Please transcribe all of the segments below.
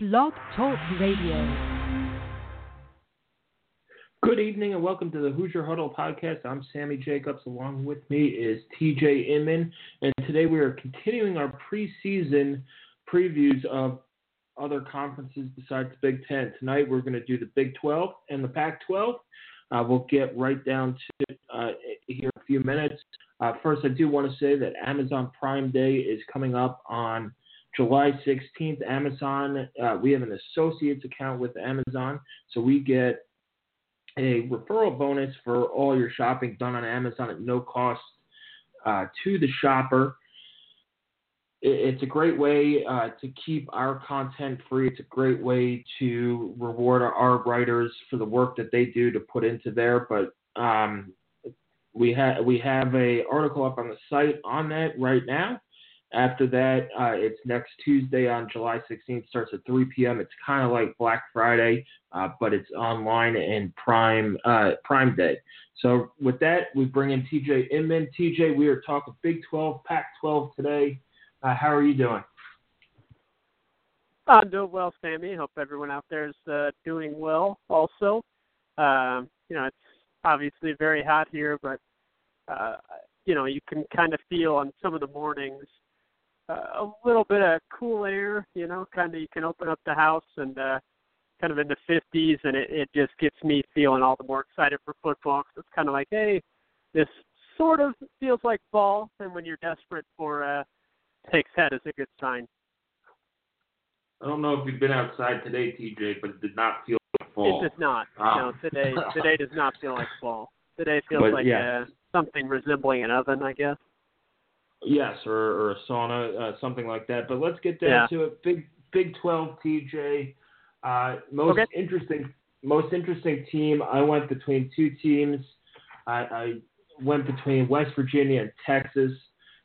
Blog Talk Radio. Good evening and welcome to the Hoosier Huddle podcast. I'm Sammy Jacobs. Along with me is TJ Inman, and today we are continuing our preseason previews of other conferences besides the Big Ten. Tonight we're going to do the Big 12 and the Pac 12. Uh, we'll get right down to it uh, here in a few minutes. Uh, first, I do want to say that Amazon Prime Day is coming up on July 16th. Amazon, uh, we have an associates account with Amazon, so we get a referral bonus for all your shopping done on Amazon at no cost uh, to the shopper. It's a great way uh, to keep our content free. It's a great way to reward our writers for the work that they do to put into there. But um, we have we have a article up on the site on that right now. After that, uh, it's next Tuesday on July 16th. Starts at 3 p.m. It's kind of like Black Friday, uh, but it's online and Prime uh, Prime Day. So with that, we bring in TJ Inman. TJ, we are talking Big 12, Pac-12 today. Uh, how are you doing? I'm doing well, Sammy. Hope everyone out there is uh, doing well. Also, um, you know, it's obviously very hot here, but uh, you know, you can kind of feel on some of the mornings uh, a little bit of cool air, you know, kind of you can open up the house and uh, kind of in the 50s, and it, it just gets me feeling all the more excited for football because it's kind of like, hey, this sort of feels like fall, and when you're desperate for uh, takes head is a good sign. I don't know if you've been outside today, TJ, but it did not feel like fall. It does not. No, today today does not feel like fall. Today feels But, like yeah. uh, something resembling an oven, I guess. Yes, or, or a sauna, uh, something like that. But let's get down Yeah. to it. Big Big 12 TJ. Uh, most Okay. interesting most interesting team. I went between two teams. I, I went between West Virginia and Texas.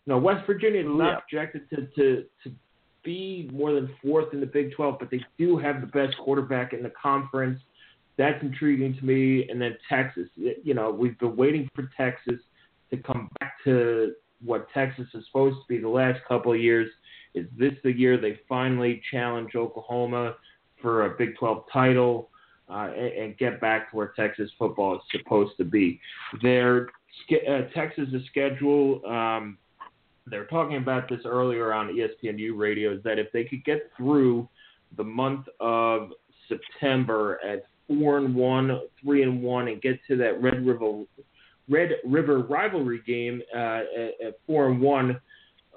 You know, West Virginia is not Yeah. projected to, to to be more than fourth in the Big 12, but they do have the best quarterback in the conference. That's intriguing to me. And then Texas. You know, we've been waiting for Texas to come back to what Texas is supposed to be the last couple of years. Is this the year they finally challenge Oklahoma for a Big 12 title uh, and, and get back to where Texas football is supposed to be? Their uh, Texas' schedule, um, they're talking about this earlier on ESPNU radio, is that if they could get through the month of September at four and one, three and one, and get to that Red River Red River rivalry game uh, at, at four and one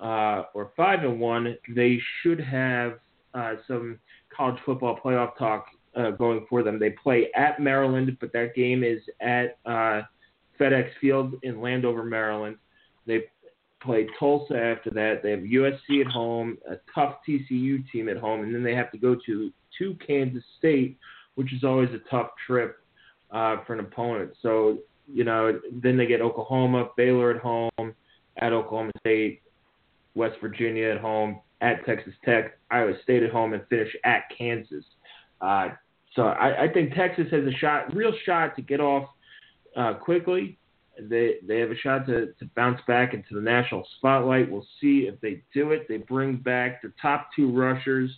uh, or five and one, they should have uh, some college football playoff talk uh, going for them. They play at Maryland, but that game is at uh, FedEx Field in Landover, Maryland. They play Tulsa after that. They have USC at home, a tough TCU team at home, and then they have to go to to Kansas State, which is always a tough trip uh, for an opponent. So you know, then they get Oklahoma, Baylor at home, at Oklahoma State, West Virginia at home, at Texas Tech, Iowa State at home, and finish at Kansas. Uh, so I, I think Texas has a shot, real shot to get off uh, quickly. They they have a shot to, to bounce back into the national spotlight. We'll see if they do it. They bring back the top two rushers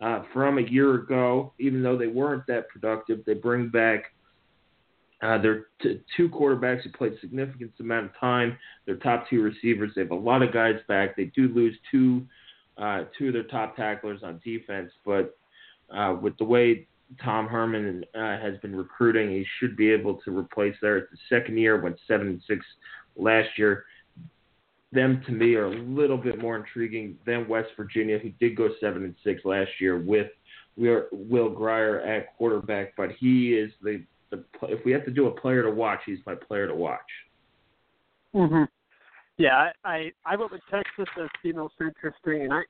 uh, from a year ago, even though they weren't that productive. They bring back uh, their t- two quarterbacks who played significant amount of time. They're top two receivers. They have a lot of guys back. They do lose two uh, two of their top tacklers on defense, but uh, with the way Tom Herman uh, has been recruiting, he should be able to replace there. It's the second year, went seven and six last year. Them to me are a little bit more intriguing than West Virginia, who did go seven and six last year with Will Grier at quarterback, but he is the the if we have to do a player to watch, he's my player to watch. Mhm. Yeah, I, I went with Texas as the most interesting, and I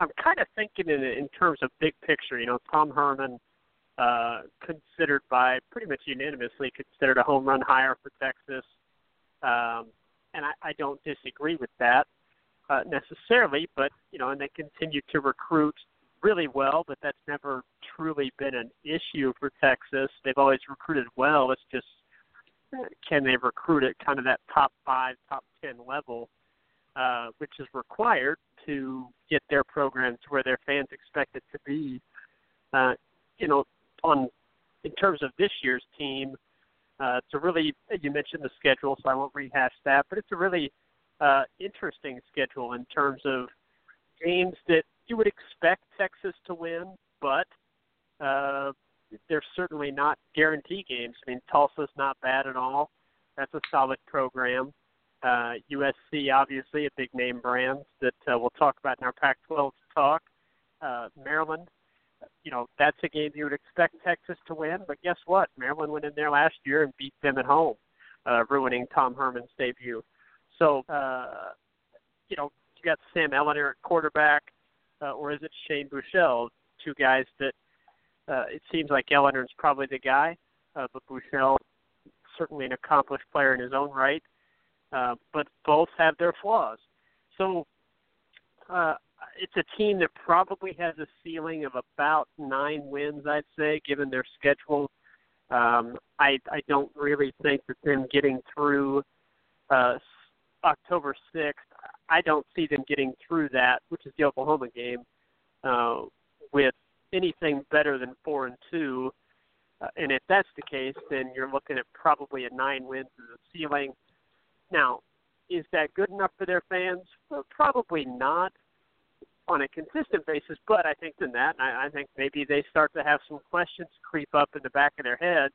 I'm kind of thinking in in terms of big picture. You know, Tom Herman, uh, considered by pretty much unanimously considered a home run hire for Texas, um, and I, I don't disagree with that uh, necessarily. But you know, and they continue to recruit really well, but that's never truly been an issue for Texas. They've always recruited well. It's just can they recruit at kind of that top five, top ten level, uh, which is required to get their program to where their fans expect it to be. uh, you know, on in terms of this year's team, uh, it's a really you mentioned the schedule, so I won't rehash that, but it's a really uh, interesting schedule in terms of games that you would expect Texas to win, but uh, they're certainly not guarantee games. I mean, Tulsa's not bad at all. That's a solid program. Uh, USC, obviously, a big name brand that uh, we'll talk about in our Pac-12 talk. Uh, Maryland, you know, that's a game you would expect Texas to win, but guess what? Maryland went in there last year and beat them at home, uh, ruining Tom Herman's debut. So, uh, you know, you got Sam Ehlinger at quarterback, uh, or is it Shane Buechele? Two guys that uh, it seems like Ehlinger's probably the guy, uh, but Buechele certainly an accomplished player in his own right. Uh, but both have their flaws. So uh, it's a team that probably has a ceiling of about nine wins, I'd say, given their schedule. Um, I I don't really think that them getting through uh, October sixth. I don't see them getting through that, which is the Oklahoma game, uh, with anything better than four and two. Uh, and if that's the case, then you're looking at probably a nine wins as a ceiling. Now, is that good enough for their fans? Well, probably not on a consistent basis, but I think than that, I, I think maybe they start to have some questions creep up in the back of their heads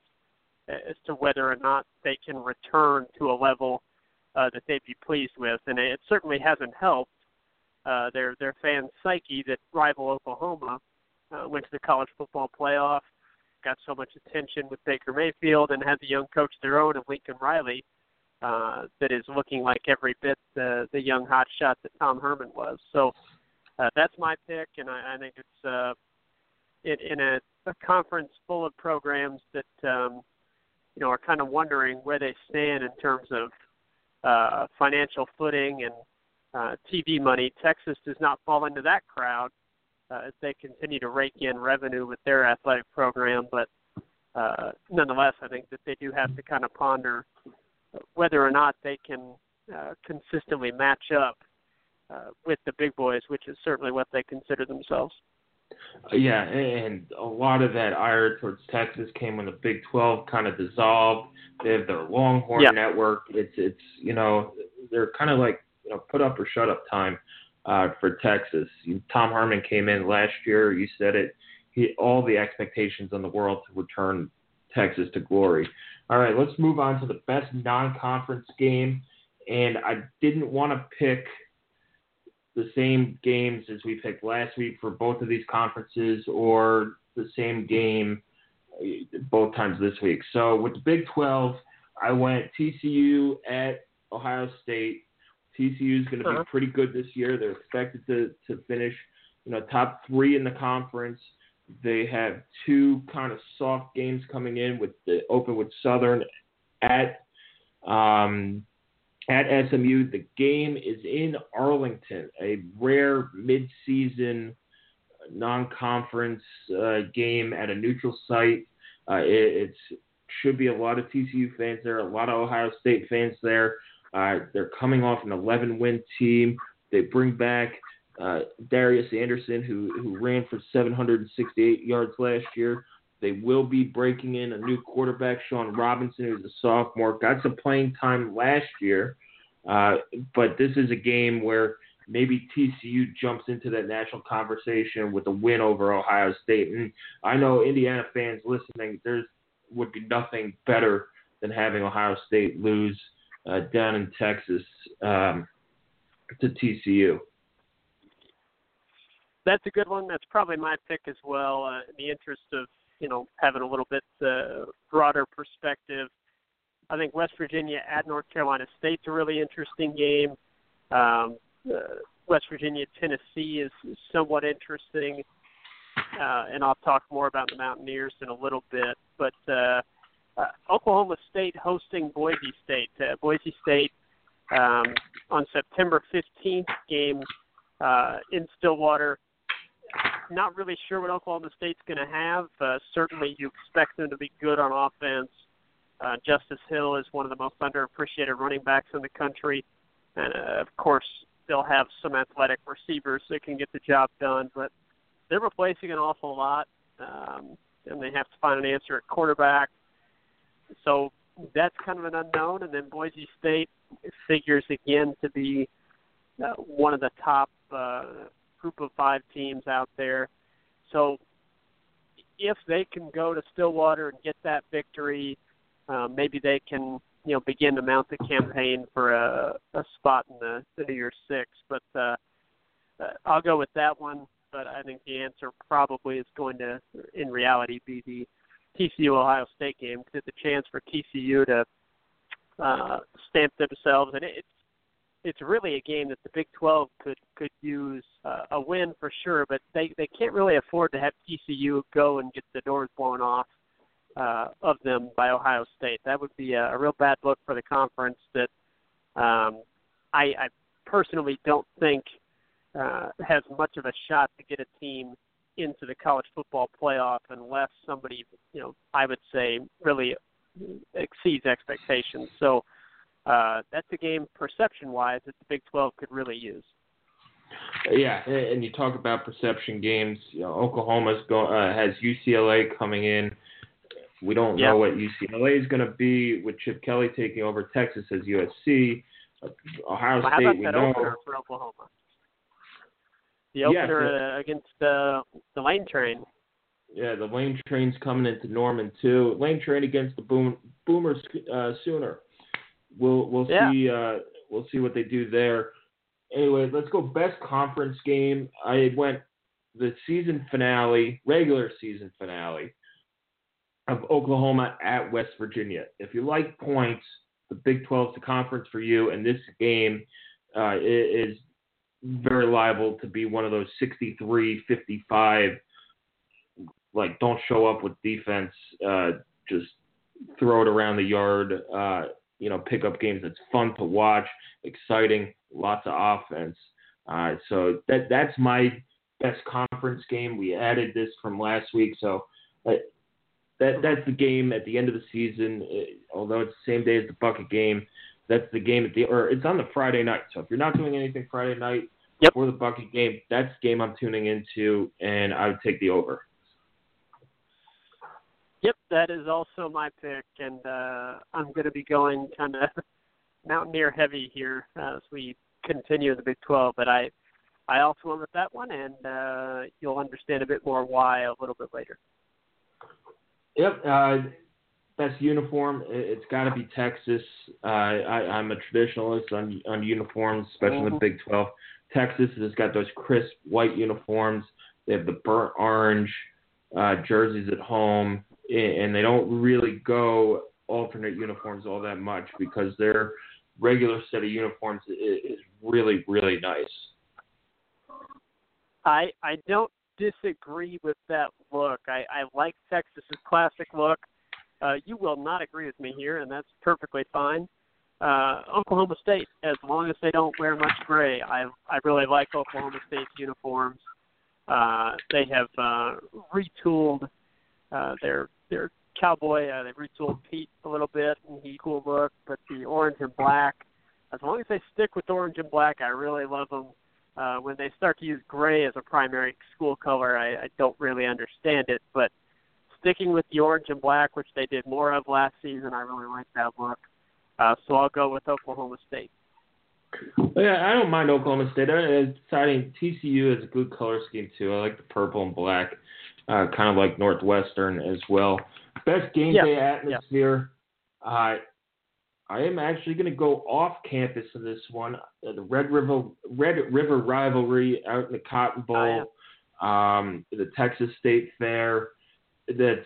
as to whether or not they can return to a level uh, that they'd be pleased with, and it certainly hasn't helped uh, their their fan psyche that rival Oklahoma uh, went to the college football playoff, got so much attention with Baker Mayfield, and had the young coach their own of Lincoln Riley uh, that is looking like every bit the the young hot shot that Tom Herman was. So uh, that's my pick, and I, I think it's uh, it, in a, a conference full of programs that um, you know are kind of wondering where they stand in terms of uh, financial footing and uh, TV money. Texas does not fall into that crowd uh, as they continue to rake in revenue with their athletic program, but uh, nonetheless, I think that they do have to kind of ponder whether or not they can uh, consistently match up uh, with the big boys, which is certainly what they consider themselves. Uh, yeah, and a lot of that ire towards Texas came when the Big 12 kind of dissolved. They have their Longhorn yeah. network. It's it's you know they're kind of like you know put up or shut up time uh, for Texas. Tom Herman came in last year. You said it. He all the expectations in the world to return Texas to glory. All right, let's move on to the best non-conference game. And I didn't want to pick the same games as we picked last week for both of these conferences or the same game uh, both times this week. So with the Big 12, I went TCU at Ohio State. TCU is going to uh-huh. be pretty good this year. They're expected to, to finish, you know, top three in the conference. They have two kind of soft games coming in with the open with Southern at um, at SMU. The game is in Arlington, a rare mid-season non-conference uh, game at a neutral site. Uh, it should be a lot of TCU fans there, a lot of Ohio State fans there. Uh, they're coming off an 11-win team. They bring back uh, Darius Anderson, who who ran for 768 yards last year. They will be breaking in a new quarterback, Shawn Robinson, who's a sophomore. Got some playing time last year, uh, but this is a game where maybe TCU jumps into that national conversation with a win over Ohio State. And I know Indiana fans listening, there's would be nothing better than having Ohio State lose uh, down in Texas um, to TCU that's a good one. That's probably my pick as well. Uh, in the interest of you know having a little bit uh, broader perspective, I think West Virginia at North Carolina State's a really interesting game. Um, uh, West Virginia Tennessee is somewhat interesting, uh, and I'll talk more about the Mountaineers in a little bit. But uh, uh, Oklahoma State hosting Boise State. Uh, Boise State um, on September 15th game uh, in Stillwater not really sure what Oklahoma State's going to have. Uh, certainly, you expect them to be good on offense. Uh, Justice Hill is one of the most underappreciated running backs in the country, and uh, of course, they'll have some athletic receivers that can get the job done. But they're replacing an awful lot. um, and they have to find an answer at quarterback. So that's kind of an unknown. And then Boise State figures again to be uh, one of the top uh, group of five teams out there. So if they can go to Stillwater and get that victory, uh, maybe they can you know begin to mount the campaign for a, a spot in the, the New Year's Six. But uh, uh, I'll go with that one. But I think the answer probably is going to, in reality, be the TCU Ohio State game because it's a chance for TCU to uh, stamp themselves, and it's it's really a game that the Big 12 could could use uh, a win for sure, but they they can't really afford to have TCU go and get the doors blown off uh, of them by Ohio State. That would be a, a real bad look for the conference. That um, I, I personally don't think uh, has much of a shot to get a team into the college football playoff unless somebody, you know, I would say really exceeds expectations. So uh, that's a game perception-wise that the Big 12 could really use. Yeah, and you talk about perception games. You know, Oklahoma's go, uh, has UCLA coming in. We don't yeah. know what UCLA is going to be with Chip Kelly taking over. Texas as USC. Ohio well, State. How about we that know. opener for Oklahoma? The opener yeah, against the the Lane Train. Yeah, the Lane Train's coming into Norman too. Lane Train against the Boom Boomers uh, Sooner. We'll we'll yeah. see uh, we'll see what they do there. Anyway, let's go best conference game. I went the season finale, regular season finale of Oklahoma at West Virginia. If you like points, the Big 12 is the conference for you, and this game uh, is very liable to be one of those 63 55 like don't show up with defense uh, just throw it around the yard uh, you know pickup games that's fun to watch exciting lots of offense uh, so that that's my best conference game we added this from last week so uh, that that's the game at the end of the season uh, although it's the same day as the bucket game that's the game at the or it's on the Friday night. So if you're not doing anything Friday night yep. for the bucket game, that's the game I'm tuning into, and I would take the over. Yep, that is also my pick, and uh, I'm going to be going kind of Mountaineer heavy here as we continue the Big 12. But I, I also went with that one, and uh, you'll understand a bit more why a little bit later. Yep. Uh, best uniform, it's got to be Texas. Uh, I, I'm a traditionalist on on uniforms, especially mm-hmm. the Big 12. Texas has got those crisp white uniforms. They have the burnt orange uh, jerseys at home, and they don't really go alternate uniforms all that much because their regular set of uniforms is really really nice. I I don't disagree with that look. I, I like Texas's classic look. Uh, you will not agree with me here, and that's perfectly fine. Uh, Oklahoma State, as long as they don't wear much gray, I I really like Oklahoma State's uniforms. Uh, they have uh, retooled uh, their their cowboy. Uh, they've retooled Pete a little bit, and he cool look. But the orange and black, as long as they stick with orange and black, I really love them. Uh, when they start to use gray as a primary school color, I, I don't really understand it. But sticking with the orange and black, which they did more of last season, I really like that look. Uh, so I'll go with Oklahoma State. Yeah, I don't mind Oklahoma State. I'm deciding TCU has a good color scheme too. I like the purple and black, uh, kind of like Northwestern as well. Best game yep. day atmosphere. Yep. Uh, I am actually going to go off campus in this one. Uh, the Red River Red River rivalry out in the Cotton Bowl, oh, yeah. um, the Texas State Fair. That's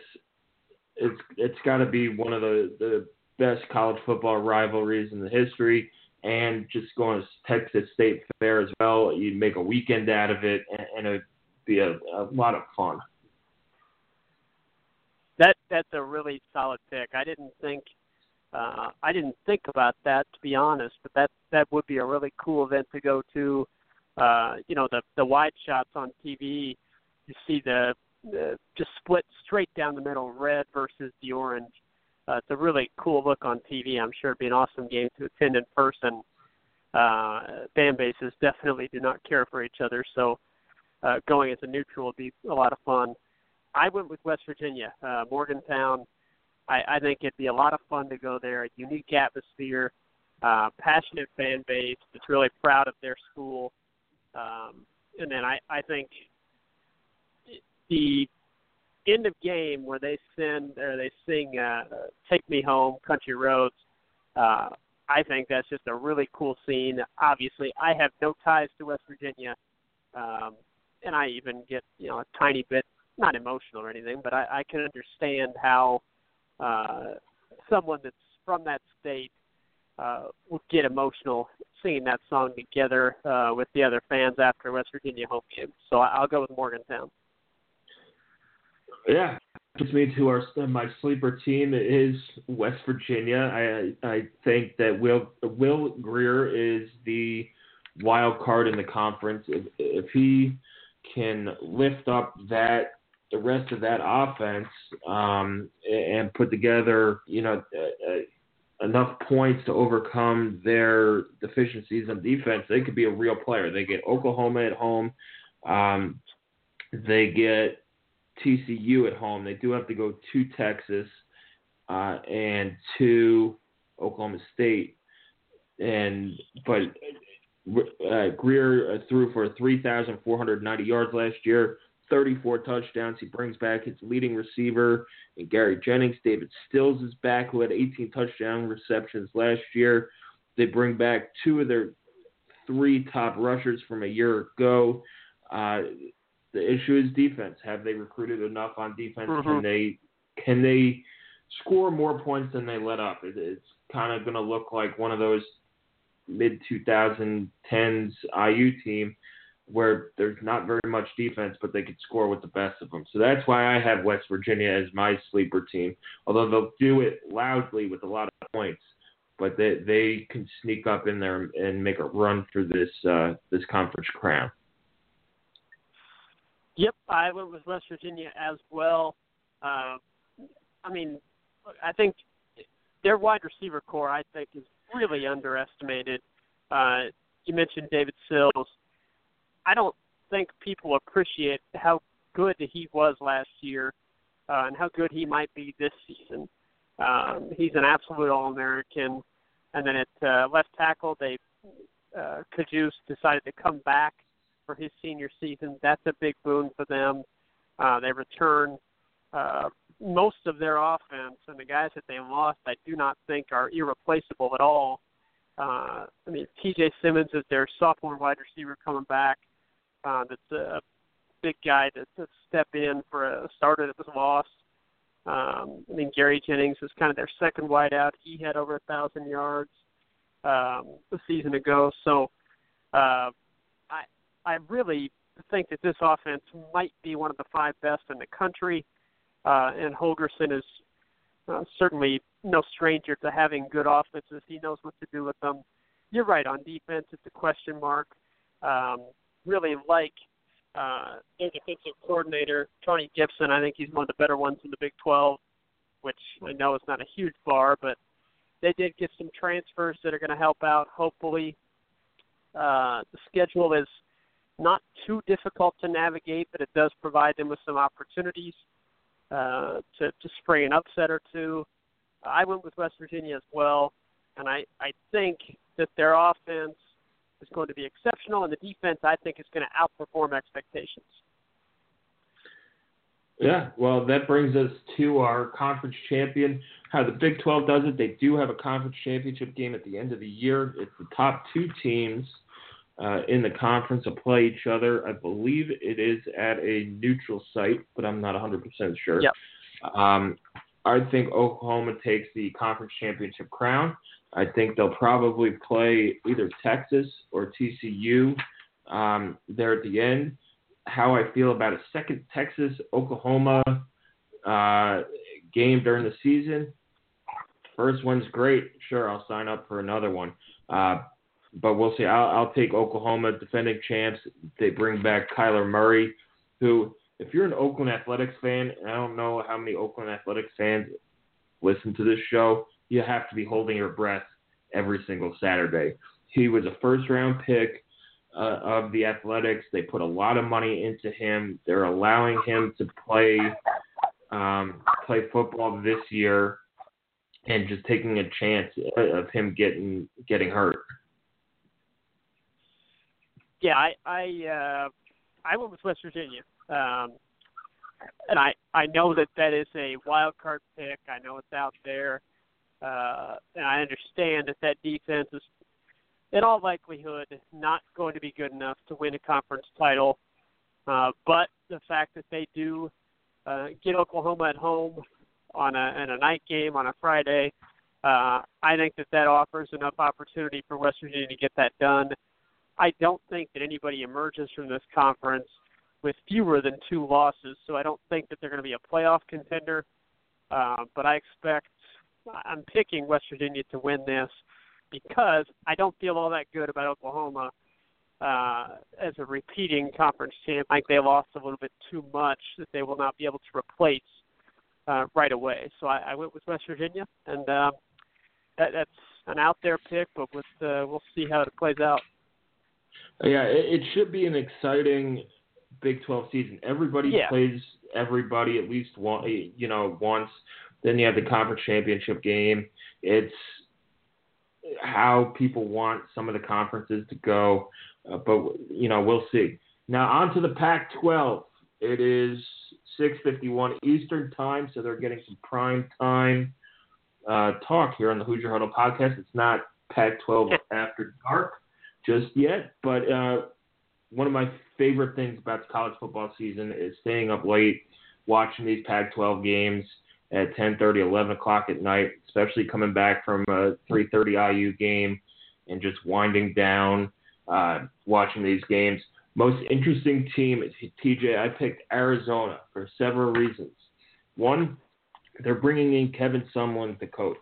it's it's got to be one of the the best college football rivalries in the history. And just going to Texas State Fair as well, you'd make a weekend out of it, and, and it'd be a, a lot of fun. That that's a really solid pick. I didn't think uh, I didn't think about that to be honest, but that that would be a really cool event to go to. Uh, you know, the the wide shots on TV, you see the, the just split straight down the middle, red versus the orange. Uh, it's a really cool look on TV. I'm sure it'd be an awesome game to attend in person. Uh, fan bases definitely do not care for each other, so uh, going as a neutral would be a lot of fun. I went with West Virginia, uh, Morgantown. I, I think it'd be a lot of fun to go there. A unique atmosphere, uh, passionate fan base that's really proud of their school. Um, and then I, I think the end of game where they send or they sing uh, "Take Me Home, Country Roads." Uh, I think that's just a really cool scene. Obviously, I have no ties to West Virginia, um, and I even get you know a tiny bit not emotional or anything, but I, I can understand how uh, someone that's from that state uh, would get emotional singing that song together uh, with the other fans after West Virginia home game. So I'll go with Morgantown. Yeah, puts me to our my sleeper team is West Virginia. I I think that Will Will Grier is the wild card in the conference. If if he can lift up that the rest of that offense um, and put together, you know, uh, enough points to overcome their deficiencies on defense, they could be a real player. They get Oklahoma at home. Um, they get TCU at home. They do have to go to Texas uh, and to Oklahoma State, and but uh, Grier uh, threw for 3,490 yards last year, 34 touchdowns. He brings back his leading receiver, and Gary Jennings. David Sills is back, who had 18 touchdown receptions last year. They bring back two of their three top rushers from a year ago. Uh, the issue is defense. Have they recruited enough on defense? Mm-hmm. Can they can they score more points than they let up? It, it's kind of going to look like one of those mid 2010s IU team where there's not very much defense, but they could score with the best of them. So that's why I have West Virginia as my sleeper team. Although they'll do it loudly with a lot of points, but they they can sneak up in there and make a run for this uh, this conference crown. Yep, I went with West Virginia as well. Uh, I mean, I think their wide receiver core, I think, is really underestimated. Uh, you mentioned David Sills. I don't think people appreciate how good he was last year uh, and how good he might be this season. Um, he's an absolute All-American. And then at uh, left tackle, they uh, Cajuste decided to come back for his senior season. That's a big boon for them. Uh, they return uh, most of their offense, and the guys that they lost, I do not think are irreplaceable at all. Uh, I mean, T.J. Simmons is their sophomore wide receiver coming back. Uh, that's a big guy to, to step in for a starter that was lost. Um, I mean, Gary Jennings is kind of their second wideout. He had over a thousand yards um, a season ago. So uh, I really think that this offense might be one of the five best in the country. Uh, and Holgorsen is uh, certainly no stranger to having good offenses. He knows what to do with them. You're right on defense; it's a question mark. Um, really like uh, their defensive coordinator Tony Gibson. I think he's one of the better ones in the Big 12, which I know is not a huge bar, but they did get some transfers that are going to help out. Hopefully, uh, the schedule is not too difficult to navigate, but it does provide them with some opportunities uh, to to spring an upset or two. I went with West Virginia as well, and I I think that their offense is going to be exceptional, and the defense I think is going to outperform expectations. Yeah, well, that brings us to our conference champion. How the Big 12 does it, they do have a conference championship game at the end of the year. It's the top two teams uh, in the conference will play each other. I believe it is at a neutral site, but I'm not 100% sure. Yep. Um, I think Oklahoma takes the conference championship crown. I think they'll probably play either Texas or TCU um, there at the end. How I feel about a second Texas Oklahoma uh, game during the season. First one's great. Sure, I'll sign up for another one. Uh, but we'll see. I'll, I'll take Oklahoma, defending champs. They bring back Kyler Murray, who, if you're an Oakland Athletics fan, and I don't know how many Oakland Athletics fans listen to this show, you have to be holding your breath every single Saturday. He was a first round pick uh, of the Athletics. They put a lot of money into him. They're allowing him to play um, play football this year, and just taking a chance of him getting getting hurt. Yeah, I I uh, I went with West Virginia, um, and I I know that that is a wild card pick. I know it's out there, uh, and I understand that that defense is in all likelihood not going to be good enough to win a conference title. Uh, but the fact that they do uh, get Oklahoma at home on a, in a night game on a Friday, uh, I think that that offers enough opportunity for West Virginia to get that done. I don't think that anybody emerges from this conference with fewer than two losses, so I don't think that they're going to be a playoff contender. Uh, but I expect I'm picking West Virginia to win this because I don't feel all that good about Oklahoma uh, as a repeating conference champ. I think they lost a little bit too much that they will not be able to replace uh, right away. So I, I went with West Virginia, and uh, that, that's an out there pick, but with, uh, we'll see how it plays out. Yeah, it, it should be an exciting Big 12 season. Everybody yeah. plays everybody at least one, you know, once. Then you have the conference championship game. It's how people want some of the conferences to go, uh, but you know we'll see. Now on to the Pac-12. It is 6:51 Eastern time, so they're getting some prime time uh, talk here on the Hoosier Huddle podcast. It's not Pac-12 after dark just yet, but uh, one of my favorite things about the college football season is staying up late watching these Pac-12 games at 10:30, 11 o'clock at night, especially coming back from a 3:30 IU game and just winding down, uh, watching these games. Most interesting team, TJ. I picked Arizona for several reasons. One, they're bringing in Kevin Sumlin, the coach.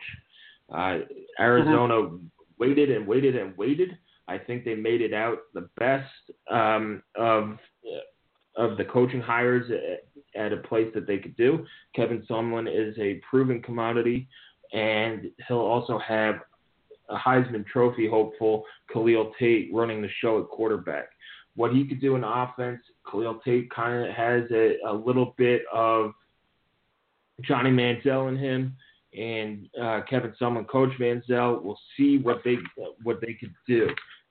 Uh, Arizona mm-hmm. waited and waited and waited. I think they made it out the best um, of of the coaching hires at a place that they could do. Kevin Sumlin is a proven commodity, and he'll also have a Heisman Trophy hopeful Khalil Tate running the show at quarterback. What he could do in offense, Khalil Tate kind of has a, a little bit of Johnny Manziel in him, and uh, Kevin Sumlin, Coach Manziel, will see what they what they could do.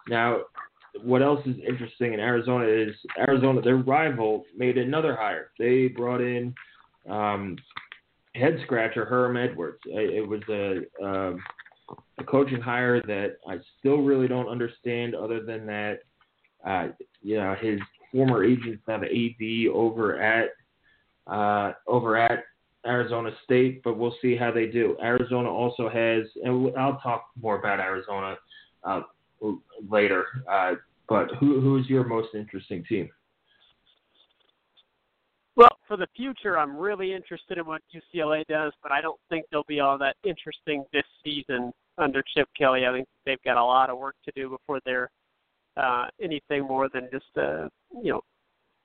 Now, what else is interesting in Arizona is Arizona, their rival, made another hire. They brought in um, head scratcher Herm Edwards. It was a, um, a coaching hire that I still really don't understand. Other than that, uh, you know, his former agents have an AD over at uh, over at Arizona State, but we'll see how they do. Arizona also has, and I'll talk more about Arizona uh, later. Uh, but who who's your most interesting team? Well, for the future, I'm really interested in what UCLA does, but I don't think they'll be all that interesting this season under Chip Kelly. I think they've got a lot of work to do before they're uh, anything more than just a you know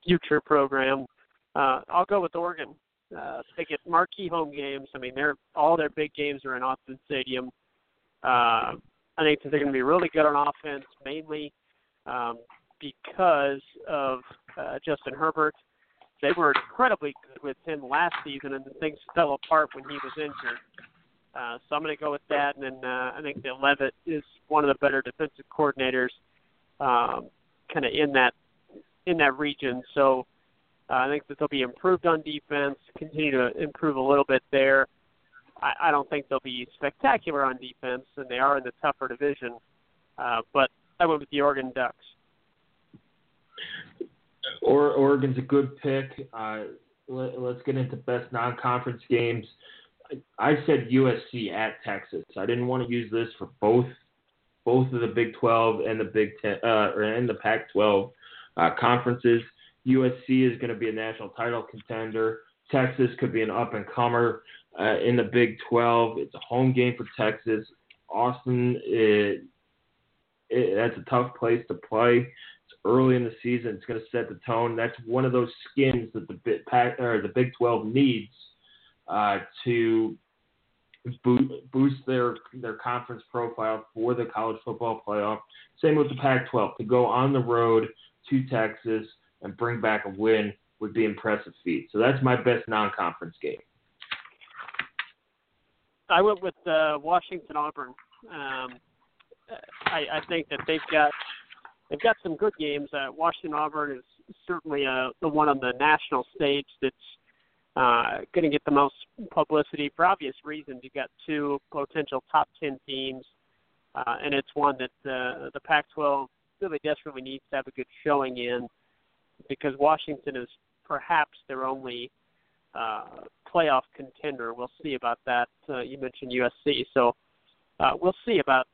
future program. Uh, I'll go with Oregon. Uh, they get marquee home games. I mean, they're all their big games are in Autzen Stadium. Uh, I think they're going to be really good on offense, mainly um, because of uh, Justin Herbert. They were incredibly good with him last season, and things fell apart when he was injured. Uh, so I'm going to go with that, and then uh, I think that Leavitt is one of the better defensive coordinators, um, kind of in that in that region. So uh, I think that they'll be improved on defense, continue to improve a little bit there. I, I don't think they'll be spectacular on defense, and they are in the tougher division. Uh, but I went with the Oregon Ducks. Or, Oregon's a good pick. Uh, let, us get into best non-conference games. I, I said USC at Texas. I didn't want to use this for both both of the Big 12 and the Big 10 uh, or and the Pac-12 uh, conferences. USC is going to be a national title contender. Texas could be an up and comer uh, in the Big 12. It's a home game for Texas. Austin, it, it, that's a tough place to play. It's early in the season. It's going to set the tone. That's one of those skins that the Big, or the Big 12 needs uh, to boost their their conference profile for the college football playoff. Same with the Pac-12 to go on the road to Texas and bring back a win would be impressive feat. So that's my best non-conference game. I went with uh, Washington Auburn. Um, I, I think that they've got they've got some good games. Uh, Washington Auburn is certainly uh, the one on the national stage that's uh, going to get the most publicity for obvious reasons. You've got two potential top ten teams, uh, and it's one that uh, the Pac-12 really desperately needs to have a good showing in, because Washington is perhaps their only playoff contender. We'll see about that. Uh, you mentioned USC, so uh, we'll see about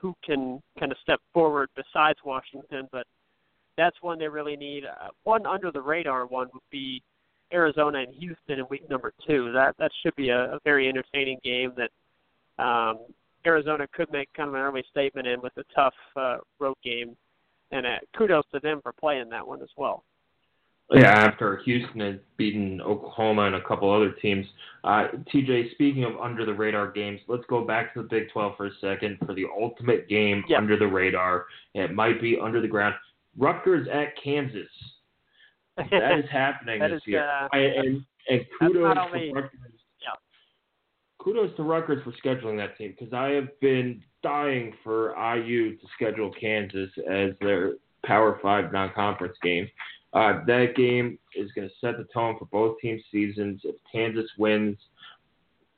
who can kind of step forward besides Washington, but that's one they really need. Uh, one under the radar one would be Arizona and Houston in week number two. That that should be a, a very entertaining game that um, Arizona could make kind of an early statement in with a tough uh, road game, and uh, kudos to them for playing that one as well. Yeah, after Houston had beaten Oklahoma and a couple other teams. Uh, TJ, speaking of under the radar games, let's go back to the Big 12 for a second for the ultimate game yep. under the radar. It might be under the ground. Rutgers at Kansas. That is happening that this is, year. Uh, I, and, and kudos to only, Rutgers. Yeah. Kudos to Rutgers for scheduling that team because I have been dying for IU to schedule Kansas as their Power Five non-conference game. Uh, that game is going to set the tone for both teams' seasons. If Kansas wins,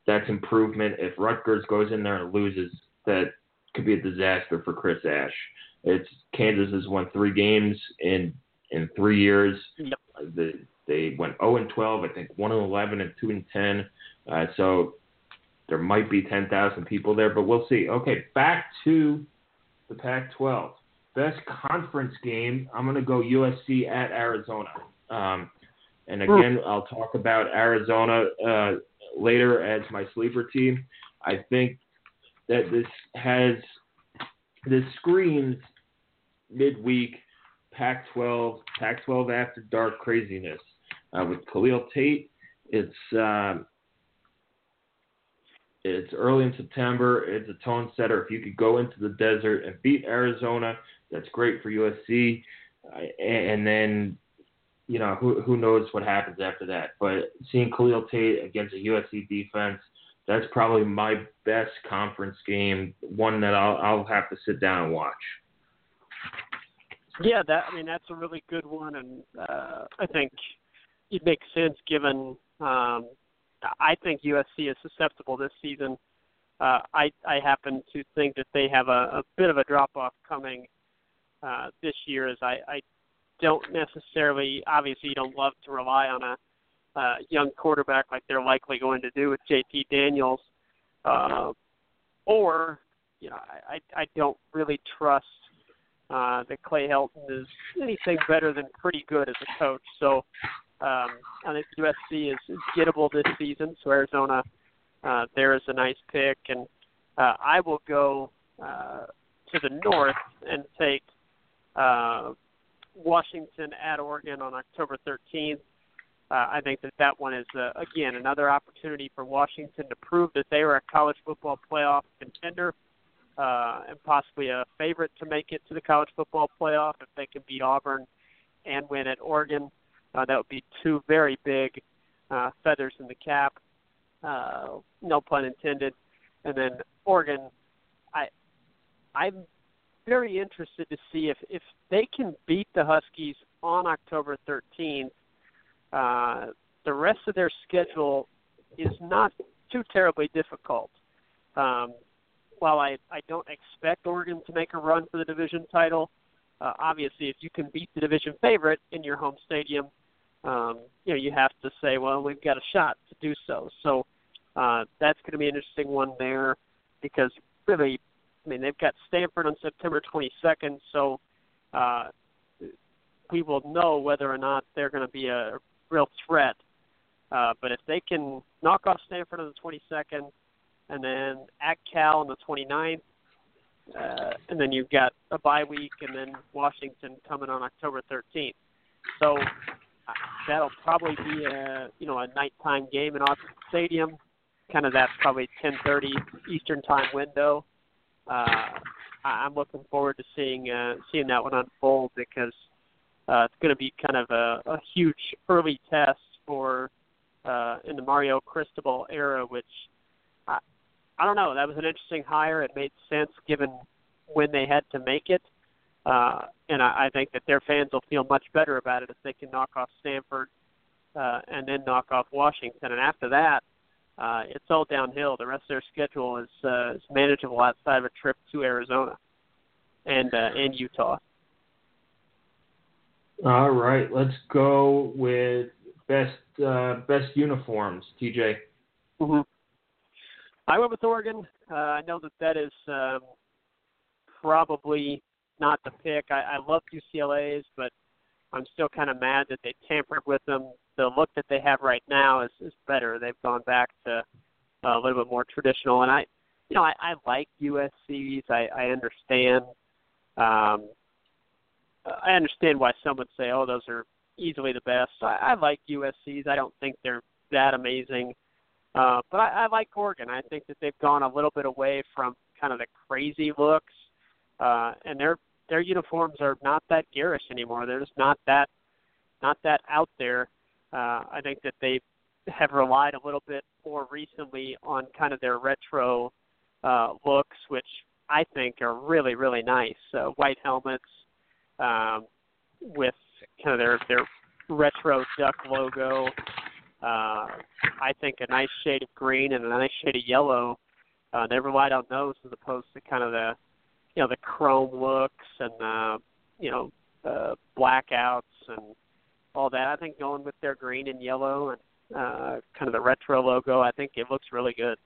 that's improvement. If Rutgers goes in there and loses, that could be a disaster for Chris Ash. It's Kansas has won three games in in three years. Yep. The, they went 0 and 12, I think 1 and 11 and 2 and 10. Uh, so there might be 10,000 people there, but we'll see. Okay, back to the Pac-12. Best conference game. I'm going to go USC at Arizona. Um, and again, I'll talk about Arizona uh, later as my sleeper team. I think that this has this screams midweek Pac-12, Pac-12 after dark craziness uh, with Khalil Tate. It's um, it's early in September. It's a tone setter. If you could go into the desert and beat Arizona, that's great for USC. And then, you know, who who knows what happens after that. But seeing Khalil Tate against a USC defense, that's probably my best conference game. One that I'll I'll have to sit down and watch. Yeah, that I mean that's a really good one, and uh, I think it makes sense given. Um, I think USC is susceptible this season. Uh, I I happen to think that they have a, a bit of a drop off coming uh, this year, as I, I don't necessarily. Obviously, you don't love to rely on a uh, young quarterback like they're likely going to do with JT Daniels, uh, or you know I I don't really trust uh, that Clay Helton is anything better than pretty good as a coach. So um, I think USC is, is gettable this season. So Arizona, uh, there is a nice pick, and uh, I will go uh, to the north and take uh, Washington at Oregon on October 13th. Uh, I think that that one is uh, again another opportunity for Washington to prove that they are a college football playoff contender uh, and possibly a favorite to make it to the college football playoff if they can beat Auburn and win at Oregon. Uh, that would be two very big uh, feathers in the cap, uh, no pun intended. And then Oregon, I I'm very interested to see if if they can beat the Huskies on October 13th. Uh, the rest of their schedule is not too terribly difficult. Um, while I I don't expect Oregon to make a run for the division title, uh, obviously if you can beat the division favorite in your home stadium, um, you know you have to say, well, we've got a shot to do so. So uh, that's going to be an interesting one there because really, I mean they've got Stanford on September 22nd, so uh, we will know whether or not they're going to be a real threat. Uh, but if they can knock off Stanford on the 22nd, and then at Cal on the 29th, uh, and then you've got a bye week, and then Washington coming on October 13th. So uh, that'll probably be a you know a nighttime game in Autzen Stadium. kind of that probably 10:30 Eastern time window. Uh, I'm looking forward to seeing uh, seeing that one unfold because uh, it's going to be kind of a, a huge early test for uh, in the Mario Cristobal era, which I, I don't know. That was an interesting hire. It made sense given when they had to make it, uh, and I, I think that their fans will feel much better about it if they can knock off Stanford uh, and then knock off Washington, and after that. Uh, it's all downhill. The rest of their schedule is, uh, is manageable outside of a trip to Arizona and uh, and Utah. All right, let's go with best uh, best uniforms, TJ. Mm-hmm. I went with Oregon. Uh, I know that that is um, probably not the pick. I, I love UCLA's, but I'm still kind of mad that they tampered with them. The look that they have right now is, is better. They've gone back to uh, a little bit more traditional, and I, you know, I, I like USC's. I, I understand. Um, I understand why some would say, "Oh, those are easily the best." I, I like USC's. I don't think they're that amazing, uh, but I, I like Oregon. I think that they've gone a little bit away from kind of the crazy looks, uh, and their their uniforms are not that garish anymore. They're just not that not that out there. Uh, I think that they have relied a little bit more recently on kind of their retro uh, looks, which I think are really really nice. Uh, white helmets um, with kind of their their retro duck logo. Uh, I think a nice shade of green and a nice shade of yellow. Uh, they relied on those as opposed to kind of the you know the chrome looks and uh, you know uh, blackouts and all that. I think going with their green and yellow and uh, kind of the retro logo, I think it looks really good.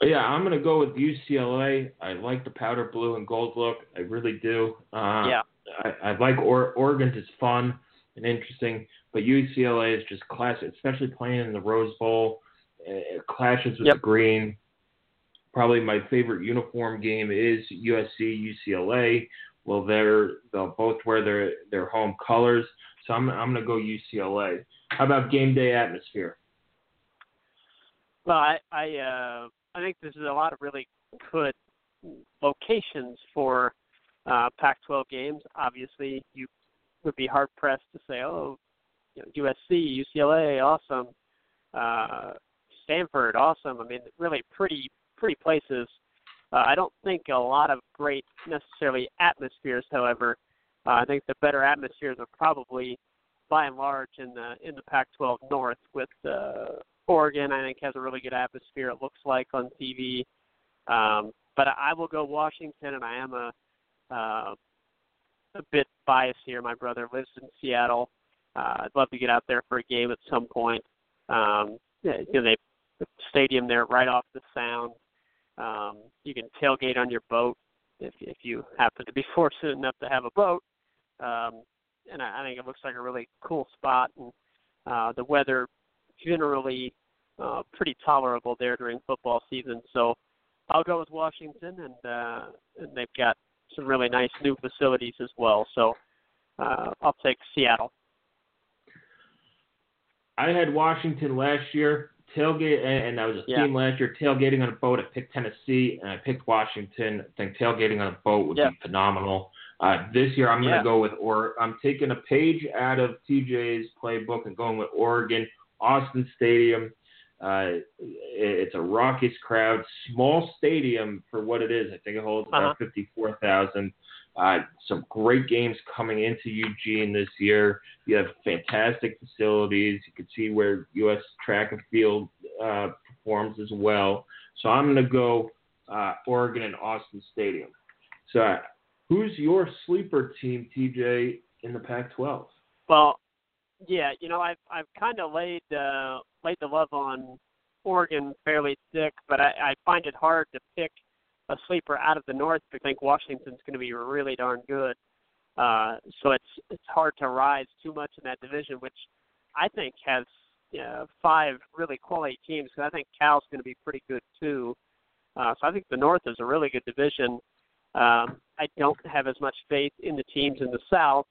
Yeah, I'm going to go with UCLA. I like the powder blue and gold look. I really do. Uh, yeah. I, I like or- Oregon's is fun and interesting, but UCLA is just classic, especially playing in the Rose Bowl. It clashes with yep. the green. Probably my favorite uniform game is USC UCLA. Well, they're they'll both wear their their home colors, so I'm I'm gonna go UCLA. How about game day atmosphere? Well, I I uh, I think there's a lot of really good locations for uh, Pac-12 games. Obviously, you would be hard pressed to say, "Oh, you know, USC, UCLA, awesome, uh, Stanford, awesome." I mean, really pretty pretty places. Uh, I don't think a lot of great necessarily atmospheres. However, uh, I think the better atmospheres are probably by and large in the in the Pac-12 North with uh, Oregon. I think has a really good atmosphere. It looks like on TV. Um, but I will go Washington, and I am a uh, a bit biased here. My brother lives in Seattle. Uh, I'd love to get out there for a game at some point. Um, you know, they the stadium there right off the sound. Um, you can tailgate on your boat if if you happen to be fortunate enough to have a boat. Um, and I, I think it looks like a really cool spot. And uh, the weather generally uh, pretty tolerable there during football season. So I'll go with Washington, and uh, and they've got some really nice new facilities as well. So uh, I'll take Seattle. I had Washington last year tailgate, and I was a yeah. team last year tailgating on a boat. I picked Tennessee, and I picked Washington. I think tailgating on a boat would yeah. be phenomenal. Uh, this year, I'm going to go with or I'm taking a page out of TJ's playbook and going with Oregon, Autzen Stadium. Uh, it's a raucous crowd, small stadium for what it is. I think it holds about uh-huh. 54,000. Uh, some great games coming into Eugene this year. You have fantastic facilities. You can see where U.S. track and field uh, performs as well. So I'm going to go uh, Oregon and Autzen Stadium. So, who's your sleeper team, TJ, in the Pac-12? Well, yeah, you know, I've I've kind of laid uh, laid the love on Oregon fairly thick, but I, I find it hard to pick a sleeper out of the North. I think Washington's going to be really darn good. Uh, so it's it's hard to rise too much in that division, which I think has uh, five really quality teams. Cause I think Cal's going to be pretty good too. Uh, so I think the North is a really good division. Um, I don't have as much faith in the teams in the South.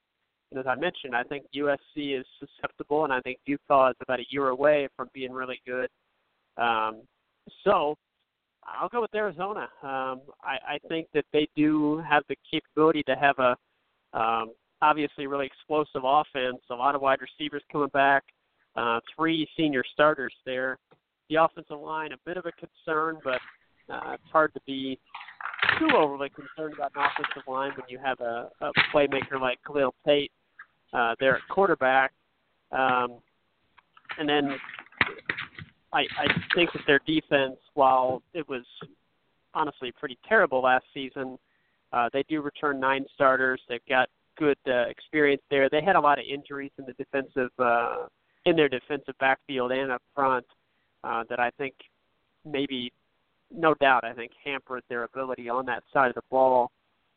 And as I mentioned, I think USC is susceptible, and I think Utah is about a year away from being really good. Um, so I'll go with Arizona. Um, I, I think that they do have the capability to have a um, obviously really explosive offense. A lot of wide receivers coming back. Uh, three senior starters there. The offensive line a bit of a concern, but uh, it's hard to be too overly concerned about an offensive line when you have a, a playmaker like Khalil Tate uh, there at quarterback. Um, and then I, I think that their defense, while it was honestly pretty terrible last season, uh, they do return nine starters. They've got good uh, experience there. They had a lot of injuries in the defensive uh, in their defensive backfield and up front uh, that I think maybe, no doubt, I think hampered their ability on that side of the ball.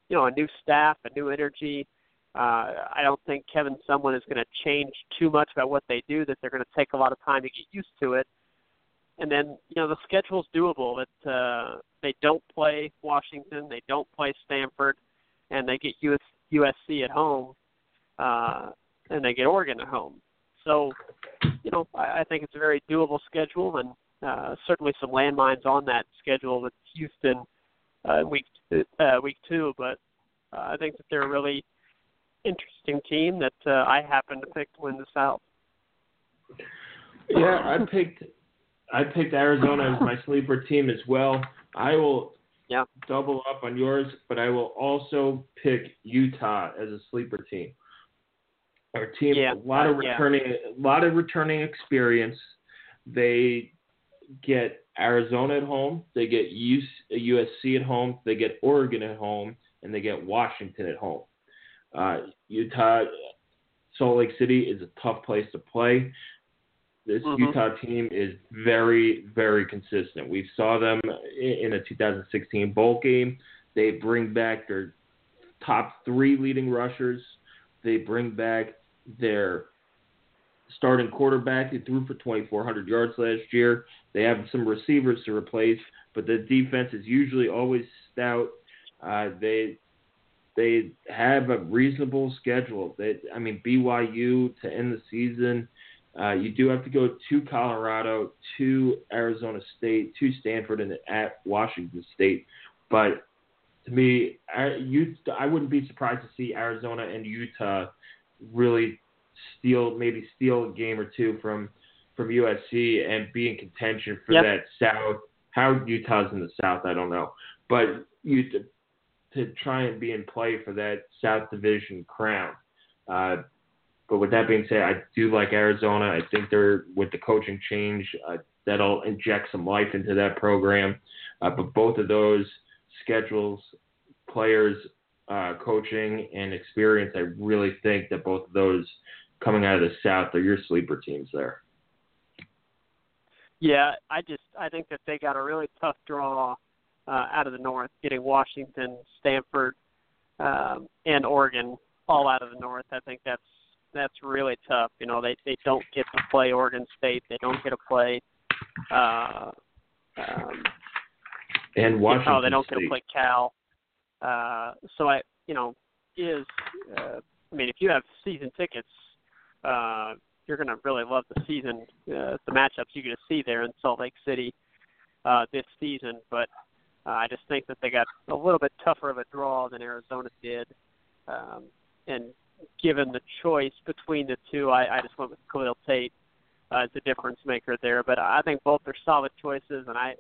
You know, a new staff, a new energy. Uh, I don't think Kevin Sumlin is going to change too much about what they do. That they're going to take a lot of time to get used to it. And then you know the schedule's doable. That uh, they don't play Washington, they don't play Stanford, and they get US, USC at home, uh, and they get Oregon at home. So, you know, I, I think it's a very doable schedule, and uh, certainly some landmines on that schedule with Houston uh, week uh, week two. But uh, I think that they're a really interesting team that uh, I happen to pick to win the South. Yeah, I picked I picked Arizona as my sleeper team as well. I will yeah. double up on yours, but I will also pick Utah as a sleeper team. Our team, yeah. a lot of returning, yeah. a lot of returning experience. They get Arizona at home, they get USC at home, they get Oregon at home, and they get Washington at home. Uh, Utah, Salt Lake City is a tough place to play. This mm-hmm. Utah team is very, very consistent. We saw them in a 2016 bowl game. They bring back their top three leading rushers. They bring back their starting quarterback who threw for 2,400 yards last year. They have some receivers to replace, but the defense is usually always stout. Uh, they they have a reasonable schedule. They, I mean, BYU to end the season. Uh, you do have to go to Colorado, to Arizona State, to Stanford, and at Washington State. But to me, I, you, I wouldn't be surprised to see Arizona and Utah really steal, maybe steal a game or two from from USC and be in contention for yep. that South. How Utah's in the South, I don't know, but you to, to try and be in play for that South Division crown. Uh, but with that being said, I do like Arizona. I think they're with the coaching change uh, that'll inject some life into that program. Uh, but both of those schedules, players, uh, coaching, and experience, I really think that both of those coming out of the South are your sleeper teams there. Yeah, I just I think that they got a really tough draw uh, out of the North, getting Washington, Stanford, um, and Oregon all out of the North. I think that's that's really tough. You know, they they don't get to play Oregon State. They don't get to play. Uh, um, and Washington. Oh, they don't State. get to play Cal. Uh, so I, you know, is uh, I mean, if you have season tickets, uh, you're going to really love the season, uh, the matchups you're going to see there in Salt Lake City uh, this season. But uh, I just think that they got a little bit tougher of a draw than Arizona did, um, and given the choice between the two, I, I just went with Khalil Tate uh, as the difference maker there. But I think both are solid choices, and I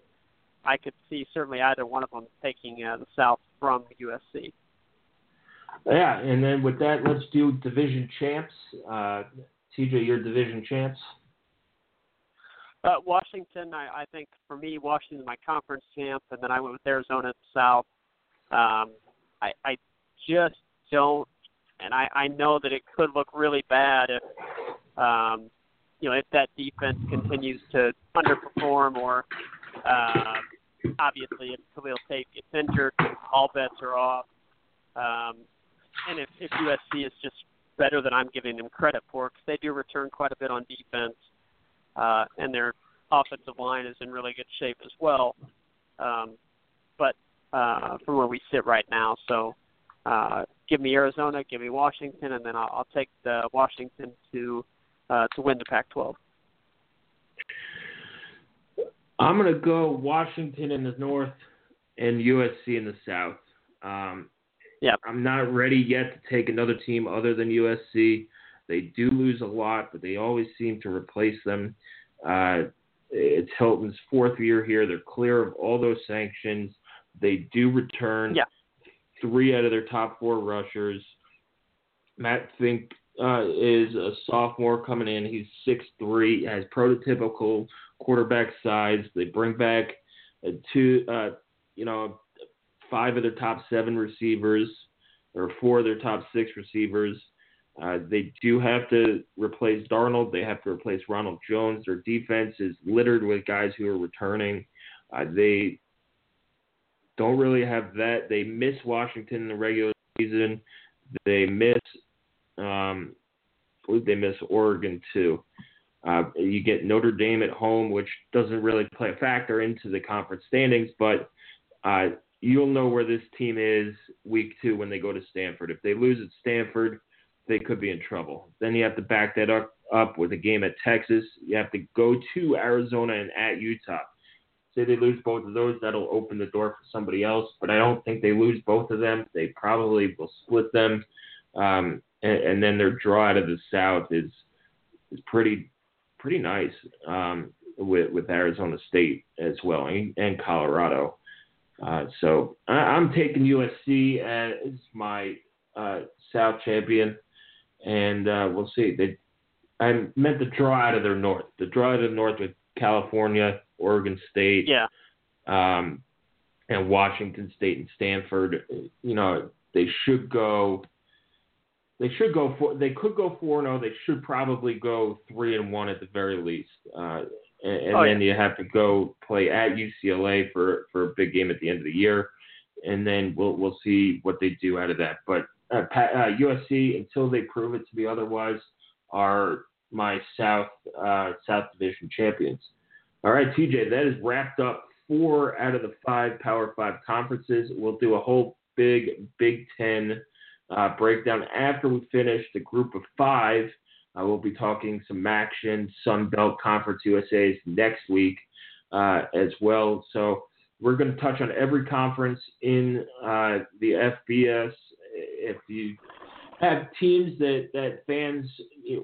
I could see certainly either one of them taking uh, the South from USC. Yeah, and then with that, let's do division champs. Uh, TJ, your division champs. Uh, Washington, I, I think for me, Washington is my conference champ, and then I went with Arizona South. Um, I, I just don't and I, I know that it could look really bad if um, you know if that defense continues to underperform or uh, obviously if Khalil Tate gets injured, all bets are off. Um, and if, if USC is just better than I'm giving them credit for, because they do return quite a bit on defense, uh, and their offensive line is in really good shape as well. Um, but uh, from where we sit right now, so uh, give me Arizona, give me Washington, and then I'll, I'll take the Washington to uh, to win the Pac-12. I'm going to go Washington in the north and USC in the south. Um, yeah. I'm not ready yet to take another team other than USC. They do lose a lot, but they always seem to replace them. Uh, it's Helton's fourth year here. They're clear of all those sanctions. They do return yeah. Three out of their top four rushers. Matt Fink uh, is a sophomore coming in. He's six three, has prototypical quarterback size. They bring back two, uh, you know, five of their top seven receivers or four of their top six receivers. Uh, they do have to replace Darnold. They have to replace Ronald Jones. Their defense is littered with guys who are returning. Uh, they don't really have that. They miss Washington in the regular season. They miss, um, I believe they miss Oregon too. Uh, you get Notre Dame at home, which doesn't really play a factor into the conference standings, but uh, you'll know where this team is week two when they go to Stanford. If they lose at Stanford, they could be in trouble. Then you have to back that up, up with a game at Texas. You have to go to Arizona and at Utah. Say they lose both of those, that'll open the door for somebody else. But I don't think they lose both of them. They probably will split them, um, and, and then their draw out of the South is is pretty pretty nice um, with with Arizona State as well and, and Colorado. Uh, so I, I'm taking USC as my uh, South champion and uh, we'll see. They, I meant the draw out of their north. The draw out of the north with California, Oregon State, yeah, um, and Washington State and Stanford. You know, they should go. They should go for. They could go four and zero. They should probably go three and one at the very least. Uh, and, and oh, then yeah. you have to go play at UCLA for for a big game at the end of the year, and then we'll we'll see what they do out of that. But uh, uh, USC until they prove it to be otherwise are my South uh, South Division champions. All right, TJ, that is wrapped up four out of the five Power Five conferences. We'll do a whole big Big Ten uh, breakdown after we finish the Group of Five. Uh, we'll be talking some action, Sun Belt Conference USA's next week uh, as well. So we're going to touch on every conference in uh, the FBS if you have teams that, that fans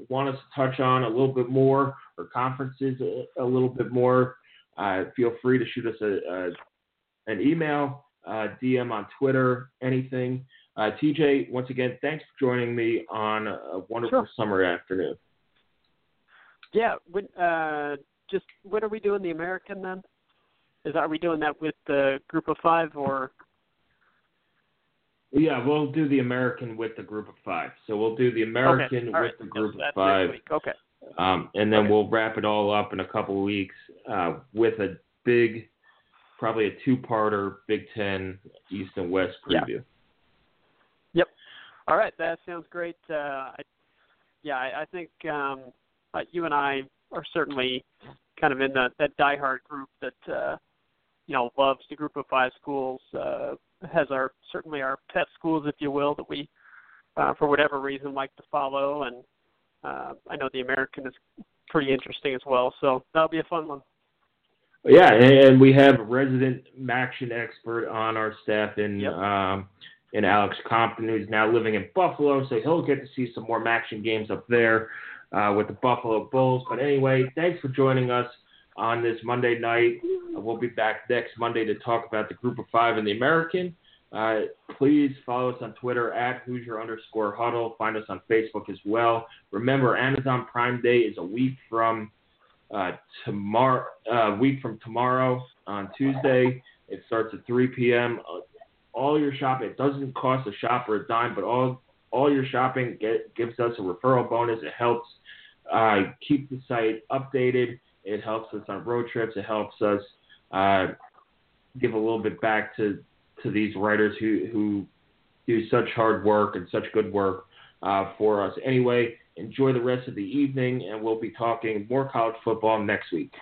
want us to touch on a little bit more or conferences a, a little bit more, uh, feel free to shoot us a, a an email, uh, DM on Twitter, anything. Uh, TJ, once again, thanks for joining me on a wonderful sure. summer afternoon. Yeah, when, uh, just when are we doing the American then? Is are we doing that with the group of five or? Yeah, we'll do the American with the group of five. So we'll do the American okay. with right. the group of five. Okay. Um, and then okay. we'll wrap it all up in a couple of weeks uh, with a big, probably a two-parter Big Ten East and West preview. Yeah. Yep. All right, that sounds great. Uh, I, yeah, I, I think um, uh, you and I are certainly kind of in the, that diehard group that uh, you know loves the group of five schools. Uh, has our certainly our pet schools, if you will, that we uh, for whatever reason like to follow, and uh, I know the American is pretty interesting as well. So that'll be a fun one. Yeah, and we have a resident Maction expert on our staff in yep. um, in Alex Compton, who's now living in Buffalo, so he'll get to see some more Maction games up there uh, with the Buffalo Bulls. But anyway, thanks for joining us on this Monday night. We'll be back next Monday to talk about the Group of Five and the American. Uh, please follow us on Twitter at Hoosier underscore Huddle. Find us on Facebook as well. Remember, Amazon Prime Day is a week from uh, tomorrow. Uh, week from tomorrow on Tuesday. It starts at 3 p.m. All your shopping. It doesn't cost a shopper a dime, but all all your shopping get, gives us a referral bonus. It helps uh, keep the site updated. It helps us on road trips. It helps us uh, give a little bit back to, to these writers who, who do such hard work and such good work uh, for us. Anyway, enjoy the rest of the evening, and we'll be talking more college football next week.